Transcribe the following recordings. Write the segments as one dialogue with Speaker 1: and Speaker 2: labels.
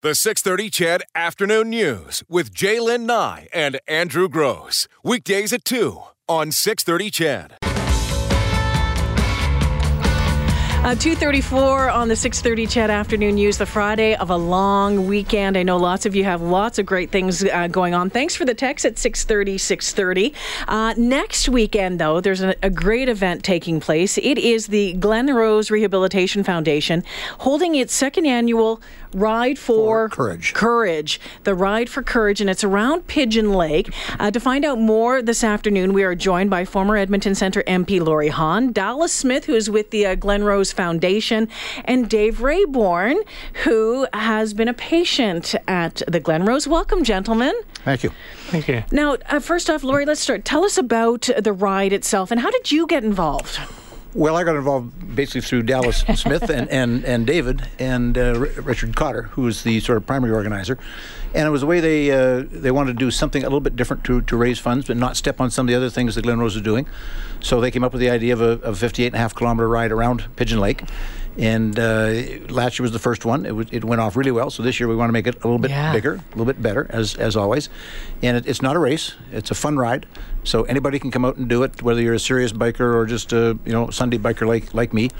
Speaker 1: The 630 CHED Afternoon News with Jaylen Nye and Andrew Gross. Weekdays at 2 on 630 CHED.
Speaker 2: Uh, 2.34 on the 6.30 CHED Afternoon News, the Friday of a long weekend. I know lots of you have lots of great things uh, going on. Thanks for the text at 6.30, 6.30. Uh, next weekend, though, there's a, a, great event taking place. It is the Glenrose Rehabilitation Foundation holding its second annual Ride for,
Speaker 3: for Courage.
Speaker 2: Courage. The Ride for Courage, and it's around Pigeon Lake. Uh, to find out more this afternoon, we are joined by former Edmonton Centre MP Laurie Hawn, Dallas Smith, who is with the uh, Glenrose Foundation, and Dave Rayborn, who has been a patient at the Glenrose. Welcome, gentlemen.
Speaker 3: Thank you.
Speaker 4: Thank you.
Speaker 2: Now, uh, first off, Laurie, let's start. Tell us about the ride itself and how did you get involved?
Speaker 3: Well, I got involved basically through Dallas Smith and, and, and David and uh, Richard Cotter, who was the sort of primary organizer. And it was the way they uh, they wanted to do something a little bit different to, to raise funds, but not step on some of the other things that Glenrose is doing. So they came up with the idea of a, a 58 and a half kilometer ride around Pigeon Lake. And uh, last year was the first one. It, was, it went off really well. So this year we want to make it a little bit
Speaker 2: yeah.
Speaker 3: bigger, a little bit better, as, as always. And it, it's not a race, it's a fun ride. So anybody can come out and do it, whether you're a serious biker or just a you know Sunday biker like, like me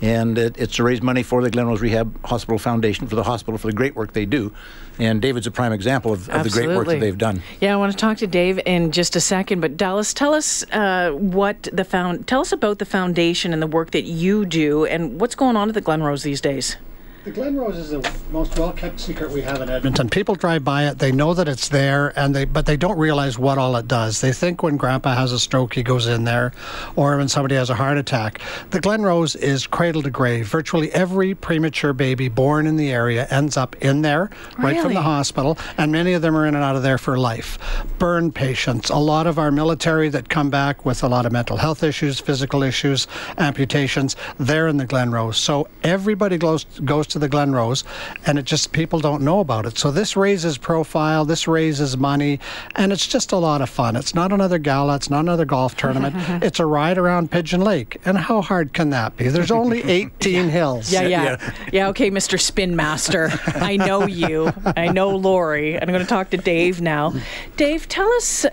Speaker 3: and it, it's to raise money for the Glenrose Rehab Hospital Foundation for the hospital for the great work they do. And David's a prime example of, of the great work that they've done.
Speaker 2: Yeah, I want to talk to Dave in just a second, but Dallas, tell us uh, what the found. Tell us about the foundation and the work that you do, and what's going on at the Glenrose these days.
Speaker 5: The Glenrose is the most well-kept secret we have in Edmonton. People drive by it; they know that it's there, and they but they don't realize what all it does. They think when Grandpa has a stroke, he goes in there, or when somebody has a heart attack. The Glenrose is cradle to grave. Virtually every premature baby born in the area ends up in there,
Speaker 2: really?
Speaker 5: right from the hospital, and many of them are in and out of there for life. Burn patients, a lot of our military that come back with a lot of mental health issues, physical issues, amputations, they're in the Glenrose. So everybody goes goes to the Glenrose, and it just people don't know about it. So this raises profile, this raises money, and it's just a lot of fun. It's not another gala, it's not another golf tournament. it's a ride around Pigeon Lake, and how hard can that be? There's only 18
Speaker 2: yeah.
Speaker 5: hills.
Speaker 2: Yeah, yeah, yeah, yeah. Okay, Mr. Spin Master, I know you. I know Laurie. I'm going to talk to Dave now. Dave, tell us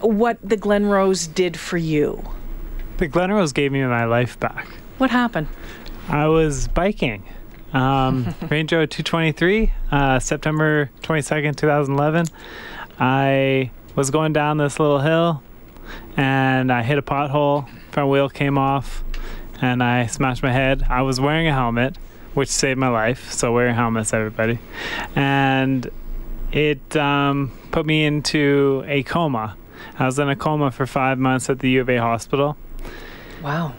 Speaker 2: what the Glenrose did for you.
Speaker 4: The Glenrose gave me my life back.
Speaker 2: What happened?
Speaker 4: I was biking um, Range Rover 223, uh, September 22nd, 2011. I was going down this little hill and I hit a pothole. Front wheel came off and I smashed my head. I was wearing a helmet, which saved my life. So wear helmets, everybody. And it um, put me into a coma. I was in a coma for five months at the U of A hospital.
Speaker 2: Wow.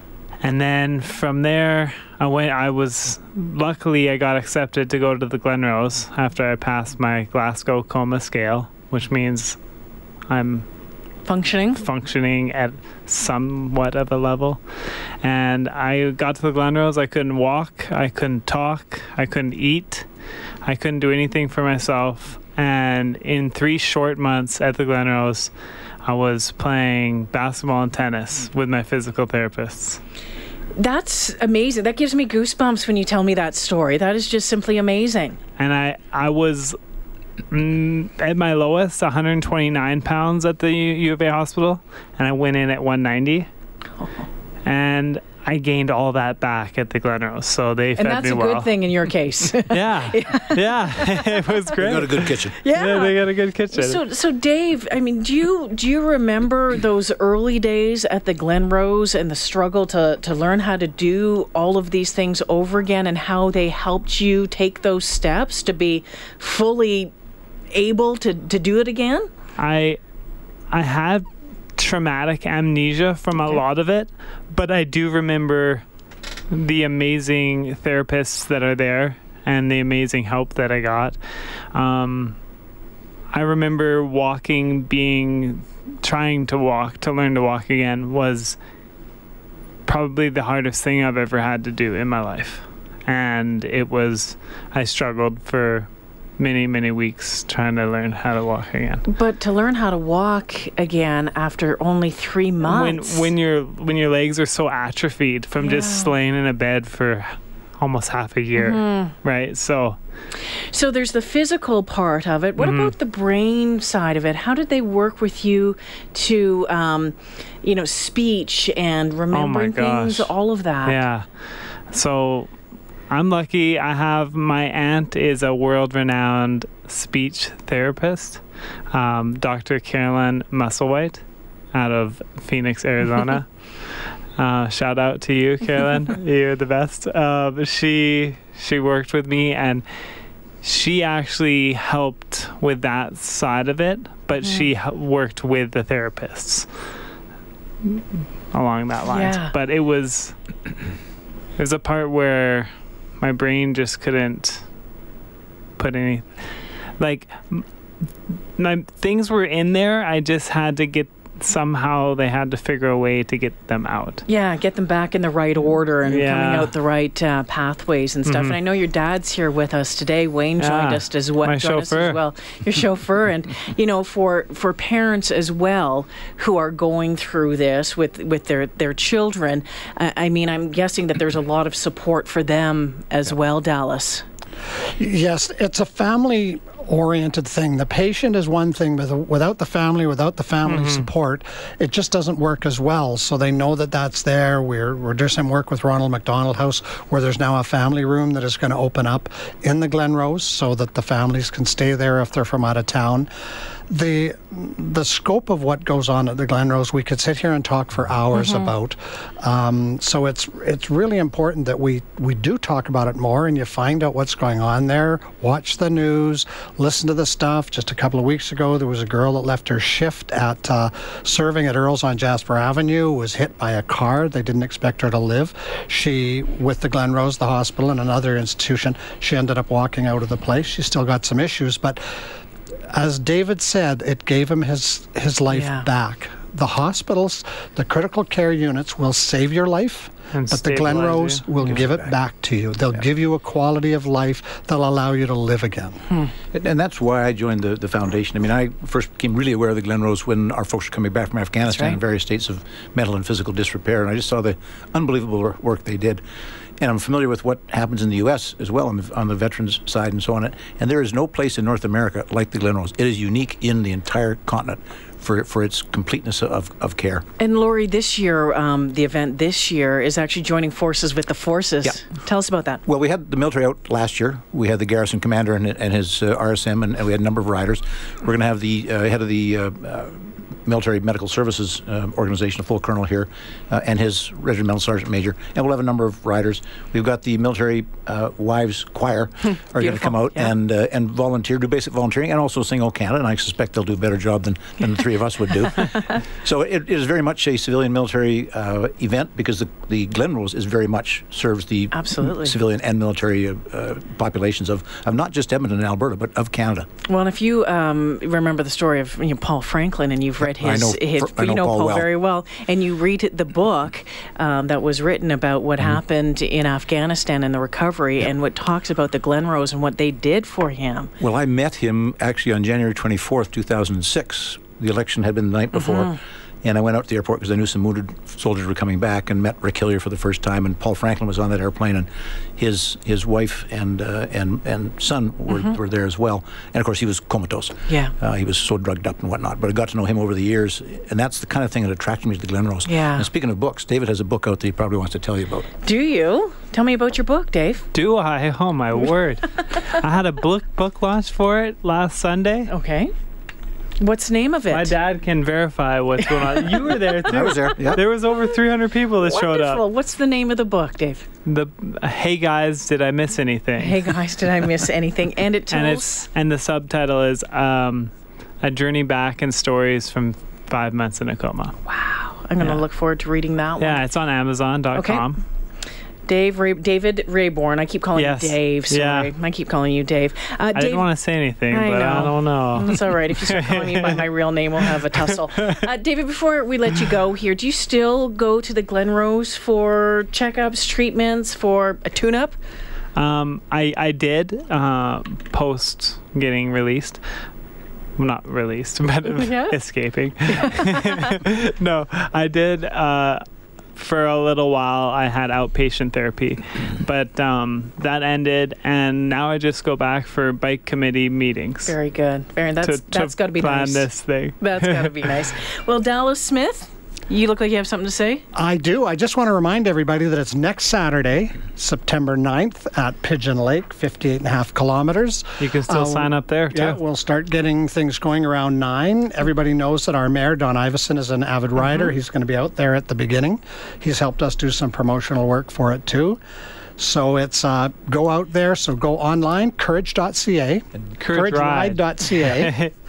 Speaker 4: And then from there, I went. I was luckily I got accepted to go to the Glenrose after I passed my Glasgow coma scale, which means I'm
Speaker 2: functioning
Speaker 4: functioning at somewhat of a level. And I got to the Glenrose I couldn't walk. I couldn't talk. I couldn't eat. I couldn't do anything for myself. And in three short months at the Glenrose, I was playing basketball and tennis with my physical therapists.
Speaker 2: That's amazing. That gives me goosebumps when you tell me that story. That is just simply amazing.
Speaker 4: And I, I was mm, at my lowest, 129 pounds at the U of A hospital, and I went in at 190. Oh. And I gained all that back at the Glenrose. So they
Speaker 2: and
Speaker 4: fed me
Speaker 2: well. And
Speaker 4: that's
Speaker 2: a good thing in your case.
Speaker 4: yeah, yeah, it was great.
Speaker 3: They got a good kitchen.
Speaker 2: Yeah.
Speaker 4: yeah, they got a good kitchen.
Speaker 2: So, so Dave, I mean, do you do you remember those early days at the Glenrose and the struggle to to learn how to do all of these things over again, and how they helped you take those steps to be fully able to to do it again?
Speaker 4: I I had traumatic amnesia from a lot of it, but I do remember the amazing therapists that are there and the amazing help that I got. Um, I remember walking, being trying to walk, to learn to walk again, was probably the hardest thing I've ever had to do in my life. And it was, I struggled for many many weeks trying to learn how to walk again
Speaker 2: but to learn how to walk again after only three months
Speaker 4: when when your when your legs are so atrophied from yeah. just laying in a bed for almost half a year,
Speaker 2: Mm-hmm.
Speaker 4: right? So
Speaker 2: So there's the physical part of it. What
Speaker 4: Mm-hmm.
Speaker 2: about the brain side of it? How did they work with you to, um, you know, speech and remembering things,
Speaker 4: Oh gosh.
Speaker 2: all of that?
Speaker 4: Yeah. So I'm lucky. I have my aunt is a world renowned speech therapist, um, Dr. Carolyn Musselwhite out of Phoenix, Arizona. uh, shout out to you, Carolyn. You're the best. Uh, she she worked with me and she actually helped with that side of it, but she h- worked with the therapists along that line.
Speaker 2: Yeah.
Speaker 4: But it was there's a part where my brain just couldn't put any like my things were in there i just had to get somehow they had to figure a way to get them out
Speaker 2: Yeah, get them back in the right order and coming
Speaker 4: Yeah. Mm-hmm.
Speaker 2: out the right uh, pathways and stuff. And I know your dad's here with us today. Wayne joined us as well.
Speaker 4: my
Speaker 2: joined as
Speaker 4: chauffeur.
Speaker 2: well. Your chauffeur, and you know, for for parents as well who are going through this with with their their children. Uh, I mean, I'm guessing that there's a lot of support for them as well, Dallas.
Speaker 5: Yes, it's a family oriented thing. The patient is one thing, but without the family, without the family mm-hmm. support, it just doesn't work as well. So they know that that's there. We're, we're doing some work with Ronald McDonald House where there's now a family room that is going to open up in the Glenrose so that the families can stay there if they're from out of town. The the scope of what goes on at the Glenrose, we could sit here and talk for hours about. Um, so it's it's really important that we we do talk about it more, and you find out what's going on there. Watch the news, listen to the stuff. Just a couple of weeks ago, there was a girl that left her shift at uh, serving at Earl's on Jasper Avenue, was hit by a car. They didn't expect her to live. She, with the Glenrose, the hospital, and another institution, she ended up walking out of the place. She's still got some issues, but as David said, it gave him his his life
Speaker 2: Yeah.
Speaker 5: back. The hospitals, the critical care units will save your life,
Speaker 4: And
Speaker 5: but the
Speaker 4: stabilize
Speaker 5: Glenrose
Speaker 4: you.
Speaker 5: will
Speaker 3: Gives
Speaker 5: give
Speaker 3: it
Speaker 5: it
Speaker 3: back.
Speaker 5: back to you. They'll give you a quality of life that'll allow you to live again. Hmm.
Speaker 3: And, and that's why I joined the, the foundation. I mean, I first became really aware of the Glenrose when our folks were coming back from Afghanistan
Speaker 2: right.
Speaker 3: in various states of mental and physical disrepair, and I just saw the unbelievable work they did. And I'm familiar with what happens in the U.S. as well on the, on the veterans side and so on. And there is no place in North America like the Glenrose. It is unique in the entire continent for, for its completeness of, of care.
Speaker 2: And Laurie, this year, um, the event this year is actually joining forces with the forces.
Speaker 3: Yeah.
Speaker 2: Tell us about that.
Speaker 3: Well, we had the military out last year. We had the garrison commander and, and his uh, RSM, and, and we had a number of riders. We're going to have the uh, head of the uh, uh, military medical services uh, organization, a full colonel here, uh, and his regimental sergeant major, and we'll have a number of riders. We've got the military uh, wives choir are going to come out
Speaker 2: yeah.
Speaker 3: and uh, and volunteer, do basic volunteering, and also sing "O Canada." And I suspect they'll do a better job than, than the three of us would do. so it, it is very much a civilian military uh, event because the the Glenrose is very much serves the
Speaker 2: Absolutely.
Speaker 3: civilian and military uh, uh, populations of, of not just Edmonton and Alberta, but of Canada.
Speaker 2: Well, and if you um, remember the story of you know, Paul Franklin, and you've read
Speaker 3: I
Speaker 2: his,
Speaker 3: know
Speaker 2: his
Speaker 3: I
Speaker 2: you
Speaker 3: know Paul
Speaker 2: Paul
Speaker 3: well.
Speaker 2: very well, and you read the book um, that was written about what
Speaker 3: Mm-hmm.
Speaker 2: happened in Afghanistan and the recovery, and what talks about the Glenrose and what they did for him.
Speaker 3: Well, I met him actually on January 24th, 2006. The election had been the night before.
Speaker 2: Mm-hmm.
Speaker 3: And I went out to the airport because I knew some wounded soldiers were coming back and met Rick Hillier for the first time. And Paul Franklin was on that airplane, and his his wife and uh, and and son were, were there as well. And of course, he was comatose.
Speaker 2: Mm-hmm. Yeah.
Speaker 3: uh, he was so drugged up and whatnot. But I got to know him over the years, and that's the kind of thing that attracted me to the Glenrose.
Speaker 2: Yeah.
Speaker 3: And speaking of books, David has a book out that he probably wants to tell you about.
Speaker 2: Do you tell me about your book, Dave?
Speaker 4: do i oh my word i had a book book launch for it last sunday
Speaker 2: Okay. What's the name of it?
Speaker 4: my dad can verify what's going on you were there too
Speaker 3: I was there. Yeah.
Speaker 4: there was over 300 people that showed up
Speaker 2: What's the name of the book, Dave?
Speaker 4: the hey guys did i miss anything
Speaker 2: Hey guys, did I miss anything? And it tells.
Speaker 4: and it's and the subtitle is um, a journey back and stories from five months in a coma Wow.
Speaker 2: I'm going to
Speaker 4: yeah.
Speaker 2: look forward to reading that one.
Speaker 4: yeah it's on amazon.com
Speaker 2: Dave Ray, David Rayborn. I keep calling
Speaker 4: Yes.
Speaker 2: you Dave. Sorry,
Speaker 4: Yeah.
Speaker 2: I keep calling you Dave. Uh,
Speaker 4: i
Speaker 2: Dave,
Speaker 4: didn't want to say anything
Speaker 2: I
Speaker 4: but i don't know
Speaker 2: It's all right. If you start calling me by my real name, we'll have a tussle. Uh, David, before we let you go here, do you still go to the Glenrose for checkups, treatments, for a tune-up?
Speaker 4: Um, I I did uh, post getting released. Not released, but
Speaker 2: Yeah.
Speaker 4: escaping. no, I did. Uh, for a little while I had outpatient therapy, but um, that ended, and now I just go back for bike committee meetings.
Speaker 2: Very good. Very. That's
Speaker 4: to,
Speaker 2: that's got to be
Speaker 4: plan
Speaker 2: nice.
Speaker 4: this thing.
Speaker 2: That's got to be nice. Well, Dallas Smith, you look like you have something to say.
Speaker 5: I do. I just want to remind everybody that it's next Saturday, September 9th at Pigeon Lake, 58 and a half kilometers.
Speaker 4: You can still
Speaker 5: Uh,
Speaker 4: sign up there too.
Speaker 5: Yeah, we'll start getting things going around 9. Everybody knows that our mayor, Don Iveson, is an avid rider. He's going to be out there at the beginning. He's helped us do some promotional work for it too. So it's uh, go out there. So go online, courage.ca,
Speaker 4: Courage Ride.
Speaker 5: courageride.ca,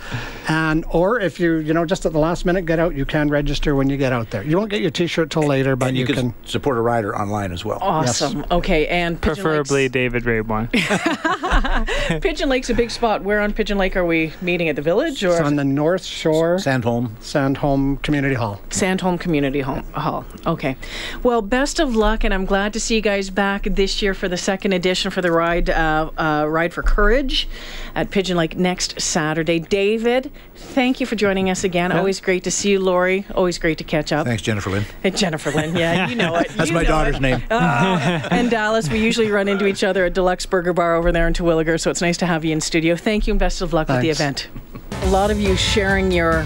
Speaker 5: and or if you you know just at the last minute get out, you can register when you get out there. You won't get your T-shirt till later, but
Speaker 3: And
Speaker 5: you,
Speaker 3: you,
Speaker 5: can.
Speaker 3: can, support a rider online as well.
Speaker 2: Awesome. Okay, and Pigeon
Speaker 4: Preferably
Speaker 2: Lake's,
Speaker 4: David Raybon.
Speaker 2: Pigeon Lake's a big spot. Where on Pigeon Lake are we meeting at the village or
Speaker 5: It's on the North Shore,
Speaker 3: Sandholm.
Speaker 5: Sandholm Community Hall.
Speaker 2: Sandholm Community Hall? Hall. Okay. Well, best of luck, and I'm glad to see you guys back this year for the second edition for the ride, uh, uh, ride for courage, at Pigeon Lake next Saturday. David, thank you for joining us again. Always great to see you, Laurie. Always great to catch up.
Speaker 3: Thanks, Jennifer Lynn.
Speaker 2: And Jennifer Lynn, yeah, you know it.
Speaker 3: That's
Speaker 2: You
Speaker 3: my daughter's
Speaker 2: it.
Speaker 3: name.
Speaker 2: Uh, and Dallas, we usually run into each other at Deluxe Burger Bar over there in Terwillegar, so it's nice to have you in studio. Thank you and best of luck with the event. A lot of you sharing your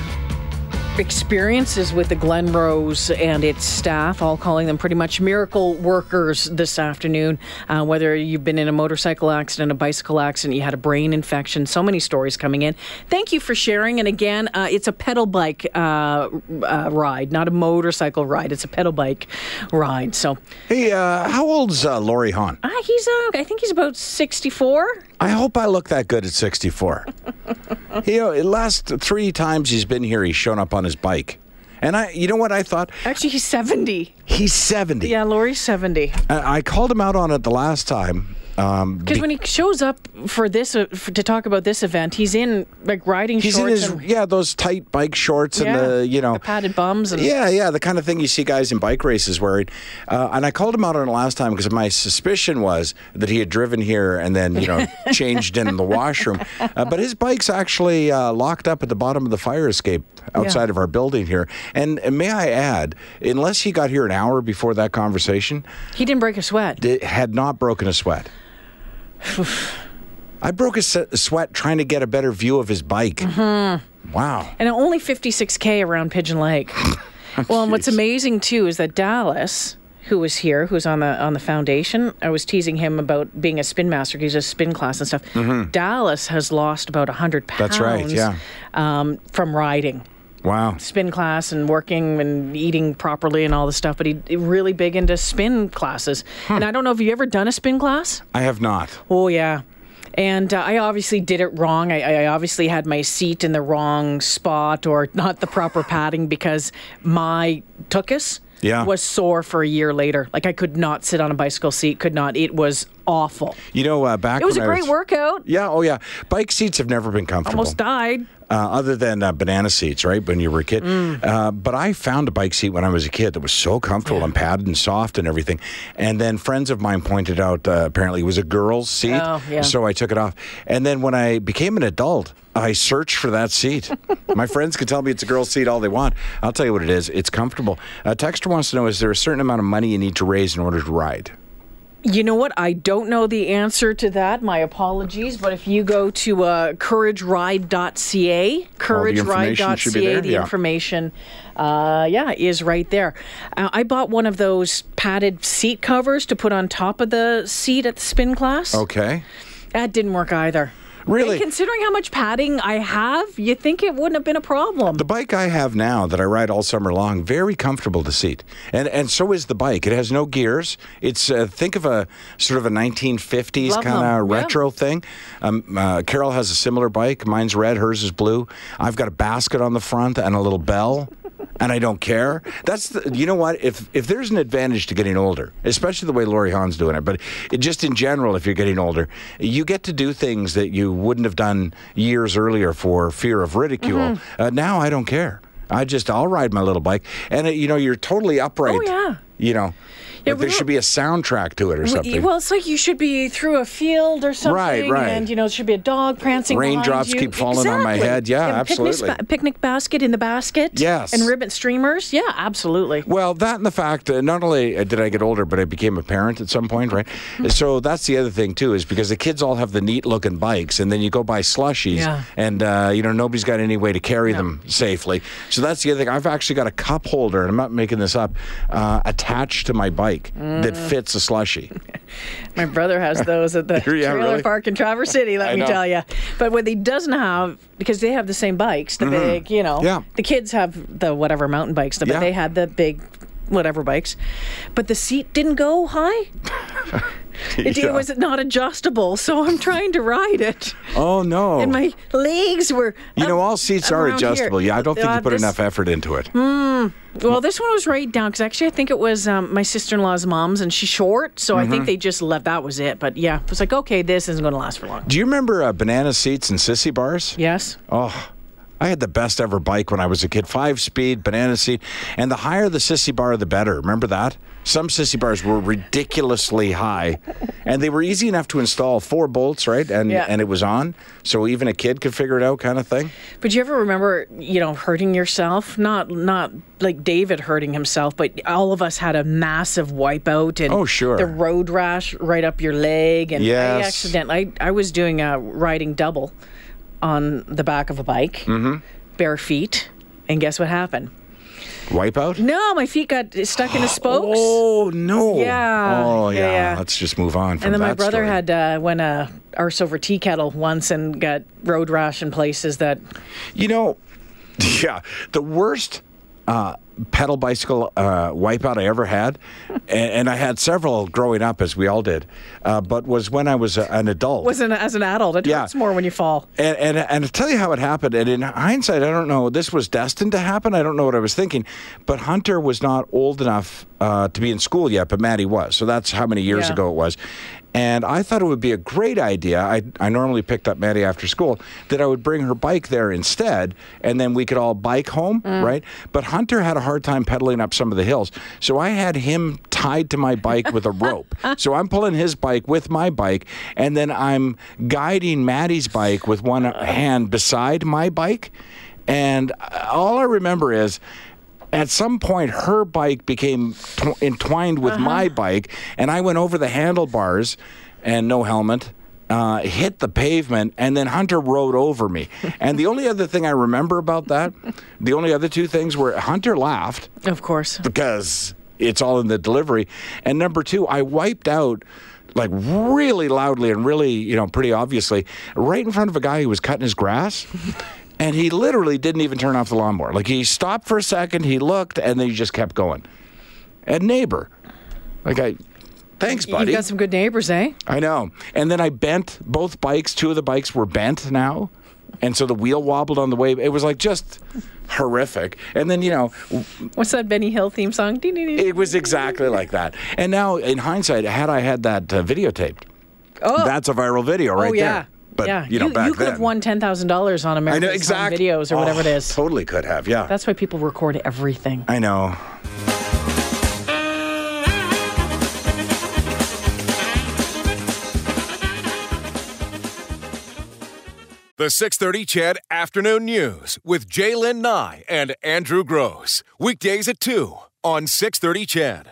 Speaker 2: experiences with the Glenrose and its staff, all calling them pretty much miracle workers this afternoon. Uh, whether you've been in a motorcycle accident, a bicycle accident, you had a brain infection, so many stories coming in. Thank you for sharing. And again, uh, it's a pedal bike uh, uh, ride, not a motorcycle ride. It's a pedal bike ride. So
Speaker 6: Hey, uh, how old's uh, Laurie Hawn?
Speaker 2: uh, he's, uh, I think he's about 64.
Speaker 6: I hope I look that good at 64. you know, the last three times he's been here, he's shown up on his bike. And I, you know what I thought?
Speaker 2: Actually, he's 70.
Speaker 6: He's 70.
Speaker 2: Yeah, Laurie's 70.
Speaker 6: I, I called him out on it the last time. Um,
Speaker 2: Because
Speaker 6: be-
Speaker 2: when he shows up for this uh, for, to talk about this event, he's in like riding
Speaker 6: he's in
Speaker 2: shorts
Speaker 6: his
Speaker 2: and
Speaker 6: yeah those tight bike shorts
Speaker 2: yeah,
Speaker 6: and the you know
Speaker 2: the padded bums and
Speaker 6: Yeah, yeah, the kind of thing you see guys in bike races wearing. Uh, and I called him out on it last time because my suspicion was that he had driven here and then, you know, changed in the washroom. Uh, but his bike's actually uh, locked up at the bottom of the fire escape outside of our building here. And, and may I add, unless he got here an hour before that conversation,
Speaker 2: he didn't break a sweat.
Speaker 6: it had not broken a sweat. I broke a sweat trying to get a better view of his bike.
Speaker 2: Mm-hmm.
Speaker 6: Wow.
Speaker 2: And only 56k around Pigeon Lake. well, and what's amazing too is that Dallas, who was here, who's on the on the foundation, I was teasing him about being a spin master. He's a spin class and stuff. Dallas has lost about 100 pounds.
Speaker 6: Mm-hmm. That's right, yeah.
Speaker 2: Um, from riding.
Speaker 6: Wow.
Speaker 2: spin class and working and eating properly and all this stuff, but he he really big into spin classes. And I don't know if you ever done a spin class.
Speaker 6: I have not.
Speaker 2: Oh yeah. And uh, I obviously did it wrong. I, I obviously had my seat in the wrong spot or not the proper padding because my tuchus
Speaker 6: Yeah.
Speaker 2: was sore for a year later. Like I could not sit on a bicycle seat. Could not. It was awful.
Speaker 6: You know, uh, back
Speaker 2: It was a great workout.
Speaker 6: Yeah, oh yeah. Bike seats have never been comfortable.
Speaker 2: Almost died.
Speaker 6: Uh, other than uh, banana seats, right, when you were a kid.
Speaker 2: Mm.
Speaker 6: Uh, but I found a bike seat when I was a kid that was so comfortable and padded and soft and everything. And then friends of mine pointed out uh, apparently it was a girl's seat.
Speaker 2: Oh, yeah.
Speaker 6: So I took it off. And then when I became an adult, I searched for that seat. My friends can tell me it's a girl's seat all they want. I'll tell you what it is. It's comfortable. Uh, Texter wants to know is there a certain amount of money you need to raise in order to ride?
Speaker 2: You know what? I don't know the answer to that. My apologies. But if you go to uh, courageride.ca, courageride.ca,
Speaker 6: be there,
Speaker 2: the
Speaker 6: yeah.
Speaker 2: information, uh, yeah, is right there. Uh, I bought one of those padded seat covers to put on top of the seat at the spin class.
Speaker 6: Okay.
Speaker 2: That didn't work either.
Speaker 6: Really?
Speaker 2: And considering how much padding I have, you think it wouldn't have been a problem.
Speaker 6: The bike I have now that I ride all summer long, very comfortable to seat, and and so is the bike. It has no gears. It's uh, think of a sort of a 1950s kind of
Speaker 2: yeah.
Speaker 6: retro thing. Um, uh, Carol has a similar bike. Mine's red. Hers is blue. I've got a basket on the front and a little bell. And I don't care. That's the, you know what? If if there's an advantage to getting older, especially the way Laurie Hawn's doing it, but it, just in general, if you're getting older, you get to do things that you wouldn't have done years earlier for fear of ridicule.
Speaker 2: Mm-hmm.
Speaker 6: Uh, now I don't care. I just I'll ride my little bike, and uh, you know you're totally upright.
Speaker 2: Oh, yeah.
Speaker 6: you know,
Speaker 2: Yeah,
Speaker 6: like there should be a soundtrack to it or something.
Speaker 2: Well, it's like you should be through a field or something,
Speaker 6: Right, right.
Speaker 2: and you know, it should be a dog prancing.
Speaker 6: Raindrops
Speaker 2: you.
Speaker 6: keep falling on my head. Yeah,
Speaker 2: And picnic
Speaker 6: absolutely.
Speaker 2: spa- Picnic basket in the basket.
Speaker 6: Yes.
Speaker 2: And ribbon streamers. Yeah, absolutely.
Speaker 6: Well, that and the fact that not only uh, did I get older, but I became a parent at some point, right?
Speaker 2: Hmm.
Speaker 6: so that's the other thing too, is because the kids all have the neat looking bikes, and then you go buy slushies,
Speaker 2: Yeah.
Speaker 6: and uh, you know nobody's got any way to carry them safely. So that's the other thing. I've actually got a cup holder, and I'm not making this up, uh, attached to my bike that
Speaker 2: Mm.
Speaker 6: fits a slushy.
Speaker 2: My brother has those at the
Speaker 6: Yeah,
Speaker 2: trailer
Speaker 6: really?
Speaker 2: park in Traverse City. Let
Speaker 6: I
Speaker 2: me
Speaker 6: know.
Speaker 2: tell you. But what he doesn't have, because they have the same bikes, the big, you know,
Speaker 6: Mm-hmm. Yeah.
Speaker 2: the kids have the whatever mountain bikes, but
Speaker 6: Yeah.
Speaker 2: they had the big. Whatever bikes, but the seat didn't go high. It,
Speaker 6: Yeah.
Speaker 2: it was not adjustable, so I'm trying to ride it,
Speaker 6: Oh no!
Speaker 2: and my legs were.
Speaker 6: you know, all seats are
Speaker 2: around here.
Speaker 6: adjustable. Yeah, I don't think
Speaker 2: Uh,
Speaker 6: you put
Speaker 2: this-
Speaker 6: enough effort into it.
Speaker 2: Well, this one was right down because actually I think it was um, my sister in law's mom's, and she's short, so I
Speaker 6: Mm-hmm.
Speaker 2: think they just left. That was it. But yeah, it was like okay, this isn't going to last for long.
Speaker 6: Do you remember uh, banana seats and sissy bars?
Speaker 2: Yes.
Speaker 6: Oh, I had the best ever bike when I was a kid. Five speed, banana seat. And the higher the sissy bar, the better. Remember that? Some sissy bars were ridiculously high. And they were easy enough to install. Four bolts, right? And
Speaker 2: Yeah.
Speaker 6: and it was on. So even a kid could figure it out kind of thing.
Speaker 2: But do you ever remember, you know, hurting yourself? Not not like David hurting himself, but all of us had a massive wipeout and
Speaker 6: Oh, sure.
Speaker 2: the road rash right up your leg. And I
Speaker 6: Yes.
Speaker 2: accidentally, I, I was doing a riding double on the back of a bike,
Speaker 6: Mm-hmm. bare
Speaker 2: feet, and guess what happened?
Speaker 6: Wipeout?
Speaker 2: No, my feet got stuck in the spokes.
Speaker 6: Oh, no.
Speaker 2: Yeah,
Speaker 6: Oh,
Speaker 2: yeah,
Speaker 6: yeah. Let's just move on from
Speaker 2: and then my brother
Speaker 6: story.
Speaker 2: had uh, went a arse over tea kettle once and got road rash in places that
Speaker 6: You know, yeah, the worst uh, pedal bicycle uh, wipeout I ever had, and, and I had several growing up, as we all did, uh, but was when I was a, an adult.
Speaker 2: wasn't as an adult. It
Speaker 6: Yeah.
Speaker 2: hurts more when you fall.
Speaker 6: and, and and to tell you how it happened, and in hindsight, I don't know. This was destined to happen. I don't know what I was thinking, but Hunter was not old enough uh, to be in school yet, but Maddie was. So that's how many years
Speaker 2: Yeah.
Speaker 6: ago it was. And I thought it would be a great idea. I, I normally picked up Maddie after school, that I would bring her bike there instead, and then we could all bike home, right? But Hunter had a hard time pedaling up some of the hills. So I had him tied to my bike with a rope. so I'm pulling his bike with my bike, and then I'm guiding Maddie's bike with one hand beside my bike. And uh, all I remember is at some point her bike became tw- entwined with my bike and i went over the handlebars and no helmet uh, hit the pavement and then hunter rode over me and the only other thing i remember about that the only other two things were hunter laughed
Speaker 2: Of course.
Speaker 6: because it's all in the delivery. And number two, I wiped out like really loudly and really, you know, pretty obviously right in front of a guy who was cutting his grass. And he literally didn't even turn off the lawnmower. Like he stopped for a second, he looked, and then he just kept going. And neighbor, like I, thanks, buddy.
Speaker 2: You've got some good neighbors, eh?
Speaker 6: I know. And then I bent both bikes. Two of the bikes were bent now. And so the wheel wobbled on the way. It was like just horrific. And then, you know,
Speaker 2: What's that Benny Hill theme song?
Speaker 6: It was exactly like that. And now, in hindsight, had I had that uh, videotaped,
Speaker 2: Oh,
Speaker 6: that's a viral video right
Speaker 2: oh yeah.
Speaker 6: there. But
Speaker 2: yeah.
Speaker 6: you know, back
Speaker 2: you could
Speaker 6: then,
Speaker 2: have won ten thousand dollars on
Speaker 6: I
Speaker 2: America's
Speaker 6: know
Speaker 2: Home
Speaker 6: exactly
Speaker 2: videos or whatever it
Speaker 6: Oh. Totally could have. Yeah,
Speaker 2: That's why people record everything.
Speaker 6: I know.
Speaker 1: The 630 CHED Afternoon News with Jaylen Nye and Andrew Gross. Weekdays at 2 on 630 CHED.